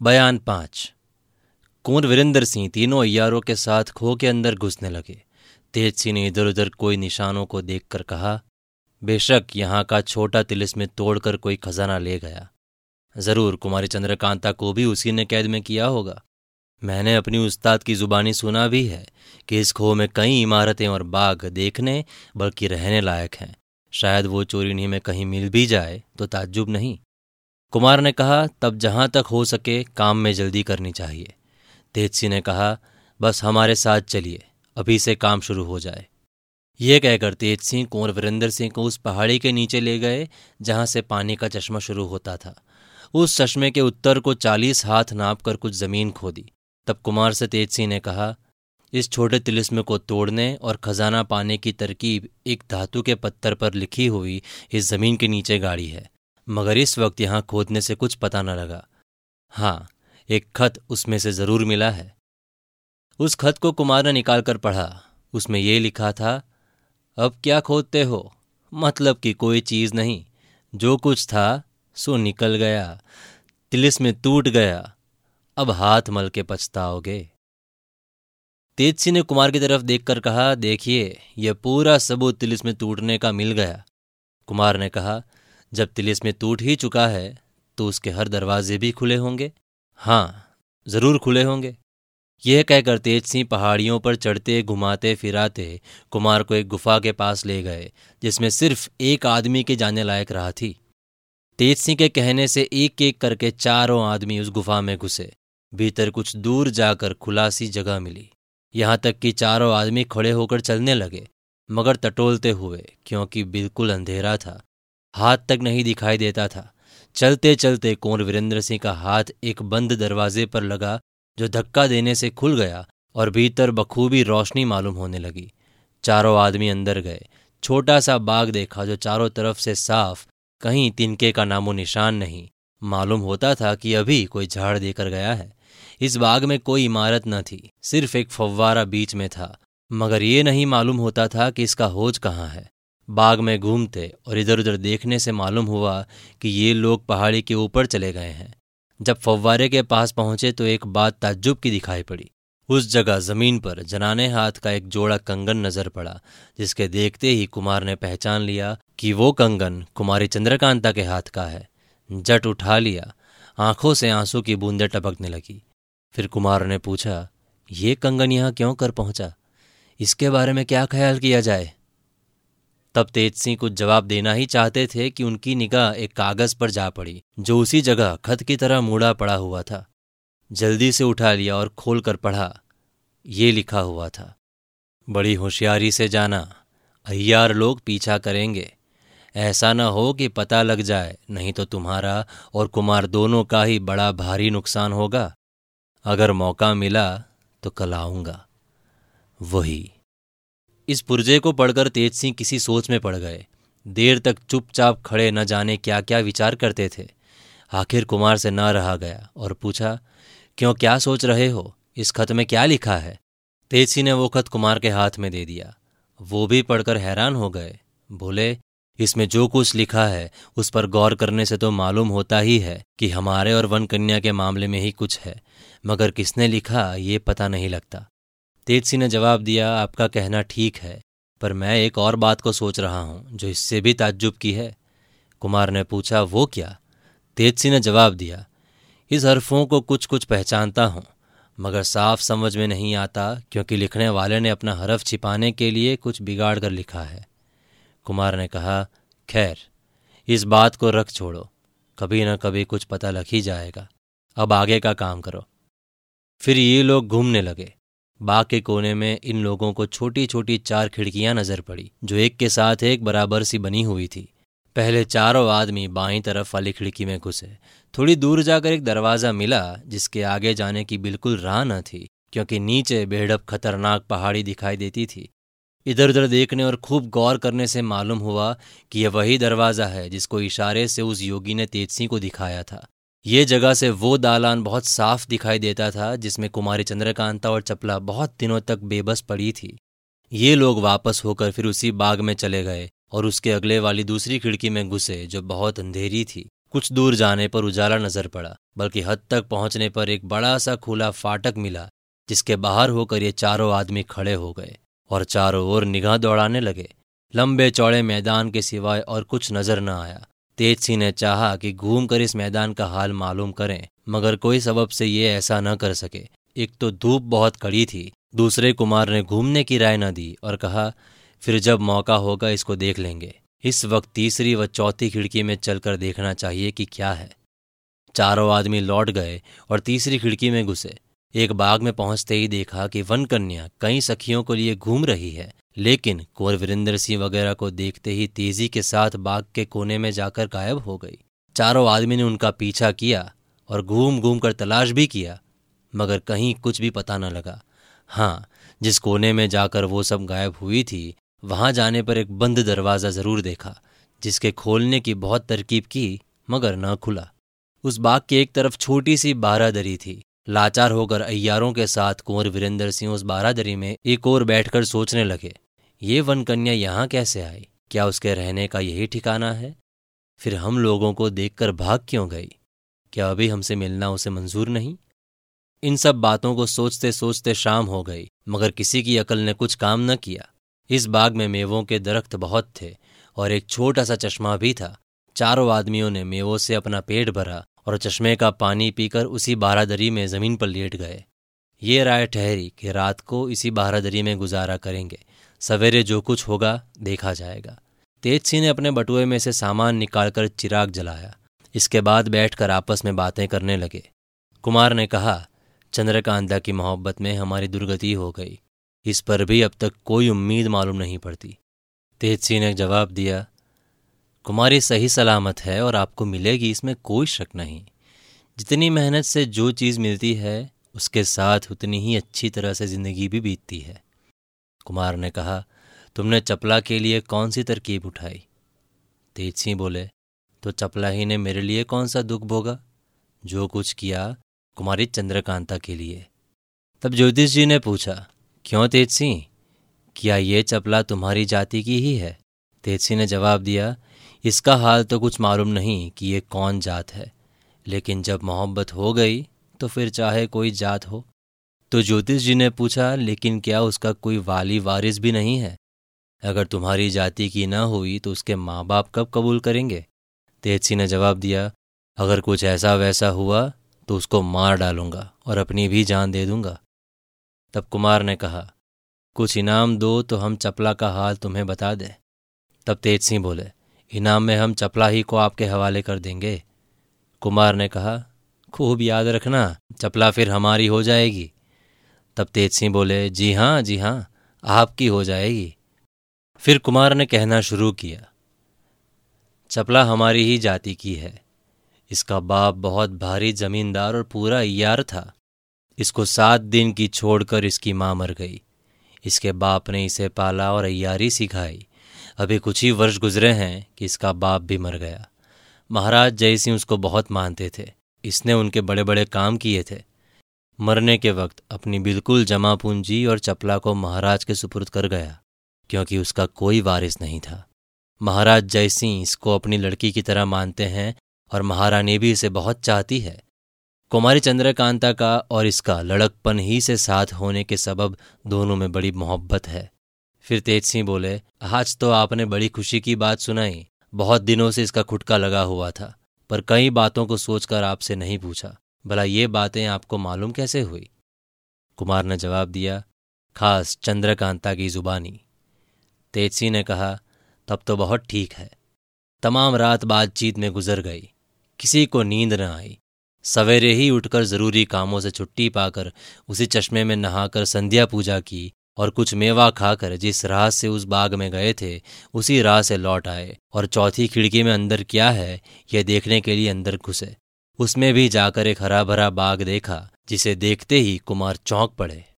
बयान पाँच। कुंवर वीरेंद्र सिंह तीनों अयारों के साथ खो के अंदर घुसने लगे? तेज सिंह ने इधर उधर कोई निशानों को देखकर कहा, बेशक यहाँ का छोटा तिलिस में तोड़कर कोई खजाना ले गया। ज़रूर, कुमारी चंद्रकांता को भी उसी ने कैद में किया होगा। मैंने अपनी उस्ताद की जुबानी सुना भी है कि इस खो में कई इमारतें और बाग देखने, बल्कि रहने लायक हैं। शायद वो चोरी इन्हीं में कहीं मिल भी जाए तो ताज्जुब नहीं। कुमार ने कहा, तब जहाँ तक हो सके काम में जल्दी करनी चाहिए। तेजसी ने कहा, बस हमारे साथ चलिए, अभी से काम शुरू हो जाए। ये कहकर तेज सिंह कुंवर वीरेंद्र सिंह को उस पहाड़ी के नीचे ले गए, जहाँ से पानी का चश्मा शुरू होता था। उस चश्मे के उत्तर को चालीस हाथ नाप कर कुछ ज़मीन खोदी। तब कुमार से तेज सिंह ने कहा, इस छोटे तिलिस्म को तोड़ने और खजाना पाने की तरकीब एक धातु के पत्थर पर लिखी हुई इस ज़मीन के नीचे गाड़ी है। मगर इस वक्त यहाँ खोदने से कुछ पता न लगा। हाँ एक खत उसमें से ज़रूर मिला है। उस खत को कुमार ने निकालकर पढ़ा। उसमें यह लिखा था, अब क्या खोदते हो? मतलब कि कोई चीज़ नहीं। जो कुछ था, सो निकल गया। तिलिस में टूट गया। अब हाथ मल के पछताओगे। तेज सिंह ने कुमार की तरफ़ देखकर कहा, देखिए यह पूरा सबूत तिलिस में टूटने का मिल गया। कुमार ने कहा जब तिलिस में टूट ही चुका है तो उसके हर दरवाजे भी खुले होंगे। हाँ ज़रूर खुले होंगे। यह कहकर तेज सिंह पहाड़ियों पर चढ़ते, घुमाते, फिराते कुमार को एक गुफा के पास ले गए, जिसमें सिर्फ़ एक आदमी के जाने लायक रहा थी। तेज सिंह के कहने से एक एक करके चारों आदमी उस गुफा में घुसे। भीतर कुछ दूर जाकर खुलासी जगह मिली। यहाँ तक कि चारों आदमी खड़े होकर चलने लगे, मगर टटोलते हुए, क्योंकि बिल्कुल अंधेरा था। हाथ तक नहीं दिखाई देता था। चलते चलते कुंवर वीरेंद्र सिंह का हाथ एक बंद दरवाजे पर लगा, जो धक्का देने से खुल गया और भीतर बखूबी रोशनी मालूम होने लगी। चारों आदमी अंदर गए। छोटा सा बाग देखा, जो चारों तरफ़ से साफ़, कहीं तिनके का नामो निशान नहीं। मालूम होता था कि अभी कोई झाड़ देकर गया है। इस बाग में कोई इमारत न थी, सिर्फ़ एक फव्वारा बीच में था। मगर ये नहीं मालूम होता था कि इसका होज कहाँ है। बाग में घूमते और इधर उधर देखने से मालूम हुआ कि ये लोग पहाड़ी के ऊपर चले गए हैं। जब फव्वारे के पास पहुँचे तो एक बात ताज्जुब की दिखाई पड़ी। उस जगह ज़मीन पर जनाने हाथ का एक जोड़ा कंगन नज़र पड़ा, जिसके देखते ही कुमार ने पहचान लिया कि वो कंगन कुमारी चंद्रकांता के हाथ का है। जट उठा लिया, आँखों से आँसू की बूंदें टपकने लगी। फिर कुमार ने पूछा, ये कंगन यहाँ क्यों कर पहुँचा? इसके बारे में क्या ख्याल किया जाए? तब तेज सिंह कुछ जवाब देना ही चाहते थे कि उनकी निगाह एक कागज़ पर जा पड़ी, जो उसी जगह खत की तरह मूड़ा पड़ा हुआ था। जल्दी से उठा लिया और खोलकर पढ़ा। ये लिखा हुआ था, बड़ी होशियारी से जाना अय्यार लोग पीछा करेंगे। ऐसा न हो कि पता लग जाए, नहीं तो तुम्हारा और कुमार दोनों का ही बड़ा भारी नुकसान होगा। अगर मौका मिला तो कल आऊँगा। वही इस पुर्जे को पढ़कर तेज सिंह किसी सोच में पड़ गए। देर तक चुपचाप खड़े न जाने क्या क्या विचार करते थे। आखिर कुमार से न रहा गया और पूछा, क्यों, क्या सोच रहे हो? इस खत में क्या लिखा है? तेज सिंह ने वो खत कुमार के हाथ में दे दिया। वो भी पढ़कर हैरान हो गए। बोले, इसमें जो कुछ लिखा है, उस पर गौर करने से तो मालूम होता ही है कि हमारे और वन कन्या के मामले में ही कुछ है। मगर किसने लिखा, ये पता नहीं लगता। तेज सिंह ने जवाब दिया, आपका कहना ठीक है, पर मैं एक और बात को सोच रहा हूँ, जो इससे भी ताज्जुब की है। कुमार ने पूछा, वो क्या? तेज सिंह ने जवाब दिया, इस हरफों को कुछ कुछ पहचानता हूँ, मगर साफ़ समझ में नहीं आता, क्योंकि लिखने वाले ने अपना हरफ छिपाने के लिए कुछ बिगाड़ कर लिखा है। कुमार ने कहा, खैर, इस बात को रख छोड़ो, कभी न कभी कुछ पता लग ही जाएगा। अब आगे का काम करो। फिर ये लोग घूमने लगे। बाग के कोने में इन लोगों को छोटी छोटी चार खिड़कियाँ नज़र पड़ी, जो एक के साथ एक बराबर सी बनी हुई थी। पहले चारों आदमी बाईं तरफ़ वाली खिड़की में घुसे। थोड़ी दूर जाकर एक दरवाज़ा मिला, जिसके आगे जाने की बिल्कुल राह न थी, क्योंकि नीचे बेहड़प खतरनाक पहाड़ी दिखाई देती थी। इधर उधर देखने और खूब गौर करने से मालूम हुआ कि यह वही दरवाज़ा है जिसको इशारे से उस योगी ने तेजसी को दिखाया था। ये जगह से वो दालान बहुत साफ़ दिखाई देता था, जिसमें कुमारी चंद्रकांता और चपला बहुत दिनों तक बेबस पड़ी थी। ये लोग वापस होकर फिर उसी बाग में चले गए और उसके अगले वाली दूसरी खिड़की में घुसे, जो बहुत अंधेरी थी। कुछ दूर जाने पर उजाला नज़र पड़ा, बल्कि हद तक पहुँचने पर एक बड़ा सा खुला फाटक मिला, जिसके बाहर होकर ये चारों आदमी खड़े हो गए और चारों ओर निगाह दौड़ाने लगे। लंबे चौड़े मैदान के सिवाय और कुछ नज़र न आया। तेज सिंह ने चाहा कि घूम कर इस मैदान का हाल मालूम करें, मगर कोई सबब से ये ऐसा न कर सके। एक तो धूप बहुत कड़ी थी, दूसरे कुमार ने घूमने की राय न दी और कहा, फिर जब मौका होगा इसको देख लेंगे। इस वक्त तीसरी व चौथी खिड़की में चलकर देखना चाहिए कि क्या है। चारों आदमी लौट गए और तीसरी खिड़की में घुसे। एक बाग में पहुँचते ही देखा कि वन कन्या कई सखियों को लिए घूम रही है। लेकिन कुंवर वीरेंद्र सिंह वगैरह को देखते ही तेज़ी के साथ बाग के कोने में जाकर गायब हो गई। चारों आदमी ने उनका पीछा किया और घूम घूम कर तलाश भी किया, मगर कहीं कुछ भी पता न लगा। हाँ जिस कोने में जाकर वो सब गायब हुई थी, वहाँ जाने पर एक बंद दरवाज़ा ज़रूर देखा, जिसके खोलने की बहुत तरकीब की, मगर न खुला। उस बाग की एक तरफ़ छोटी सी बारादरी थी। लाचार होकर अय्यारों के साथ कुंवर वीरेंद्र सिंह उस बारादरी में एक और बैठकर सोचने लगे। ये वन कन्या यहाँ कैसे आई? क्या उसके रहने का यही ठिकाना है? फिर हम लोगों को देखकर भाग क्यों गई? क्या अभी हमसे मिलना उसे मंजूर नहीं? इन सब बातों को सोचते सोचते शाम हो गई, मगर किसी की अकल ने कुछ काम न किया। इस बाग में मेवों के दरख्त बहुत थे, और एक छोटा सा चश्मा भी था। चारों आदमियों ने मेवों से अपना पेट भरा, और चश्मे का पानी पीकर उसी बारादरी में ज़मीन पर लेट गए। ये राय ठहरी कि रात को इसी बारादरी में गुजारा करेंगे। सवेरे जो कुछ होगा, देखा जाएगा। तेज सिंह ने अपने बटुए में से सामान निकालकर चिराग जलाया। इसके बाद बैठकर आपस में बातें करने लगे। कुमार ने कहा, चंद्रकांता की मोहब्बत में हमारी दुर्गति हो गई। इस पर भी अब तक कोई उम्मीद मालूम नहीं पड़ती। तेज सिंह ने जवाब दिया, कुमारी सही सलामत है और आपको मिलेगी, इसमें कोई शक नहीं। जितनी मेहनत से जो चीज़ मिलती है, उसके साथ उतनी ही अच्छी तरह से ज़िंदगी भी बीतती है। कुमार ने कहा, तुमने चपला के लिए कौन सी तरकीब उठाई? तेज सिंह बोले तो चपला ही ने मेरे लिए कौन सा दुख भोगा? जो कुछ किया कुमारी चंद्रकांता के लिए. तब ज्योतिष जी ने पूछा, क्यों तेज सिंह? क्या ये चपला तुम्हारी जाति की ही है? तेज सिंह ने जवाब दिया, इसका हाल तो कुछ मालूम नहीं कि ये कौन जात है, लेकिन जब मोहब्बत हो गई तो फिर चाहे कोई जात हो। तो ज्योतिष जी ने पूछा, लेकिन क्या उसका कोई वाली वारिस भी नहीं है? अगर तुम्हारी जाति की न हुई तो उसके माँ बाप कब कबूल करेंगे? तेजसी ने जवाब दिया, अगर कुछ ऐसा वैसा हुआ तो उसको मार डालूँगा और अपनी भी जान दे दूँगा। तब कुमार ने कहा, कुछ इनाम दो तो हम चपला का हाल तुम्हें बता दें। तब तेज सिंह बोले, इनाम में हम चपला ही को आपके हवाले कर देंगे। कुमार ने कहा, खूब याद रखना, चपला फिर हमारी हो जाएगी। तब तेज सिंह बोले, जी हाँ जी हाँ आपकी हो जाएगी। फिर कुमार ने कहना शुरू किया, चपला हमारी ही जाति की है। इसका बाप बहुत भारी जमींदार और पूरा यार था। इसको सात दिन की छोड़कर इसकी माँ मर गई। इसके बाप ने इसे पाला और अयारी सिखाई। अभी कुछ ही वर्ष गुजरे हैं कि इसका बाप भी मर गया। महाराज जय सिंह उसको बहुत मानते थे। इसने उनके बड़े बड़े काम किए थे। मरने के वक्त अपनी बिल्कुल जमा पूंजी और चपला को महाराज के सुपुर्द कर गया, क्योंकि उसका कोई वारिस नहीं था। महाराज जय सिंह इसको अपनी लड़की की तरह मानते हैं और महारानी भी इसे बहुत चाहती है। कुमारी चंद्रकांता का और इसका लड़कपन ही से साथ होने के सबब दोनों में बड़ी मोहब्बत है। फिर तेज सिंह बोले, आज तो आपने बड़ी खुशी की बात सुनाई। बहुत दिनों से इसका खुटका लगा हुआ था, पर कई बातों को सोचकर आपसे नहीं पूछा। भला ये बातें आपको मालूम कैसे हुई? कुमार ने जवाब दिया, खास चंद्रकांता की जुबानी। तेज सिंह ने कहा, तब तो बहुत ठीक है। तमाम रात बातचीत में गुजर गई, किसी को नींद न आई। सवेरे ही उठकर ज़रूरी कामों से छुट्टी पाकर उसी चश्मे में नहाकर संध्या पूजा की और कुछ मेवा खाकर जिस राह से उस बाग में गए थे, उसी राह से लौट आए। और चौथी खिड़की में अंदर क्या है, यह देखने के लिए अंदर घुसे। उसमें भी जाकर एक हरा भरा बाग देखा जिसे देखते ही कुमार चौंक पड़े।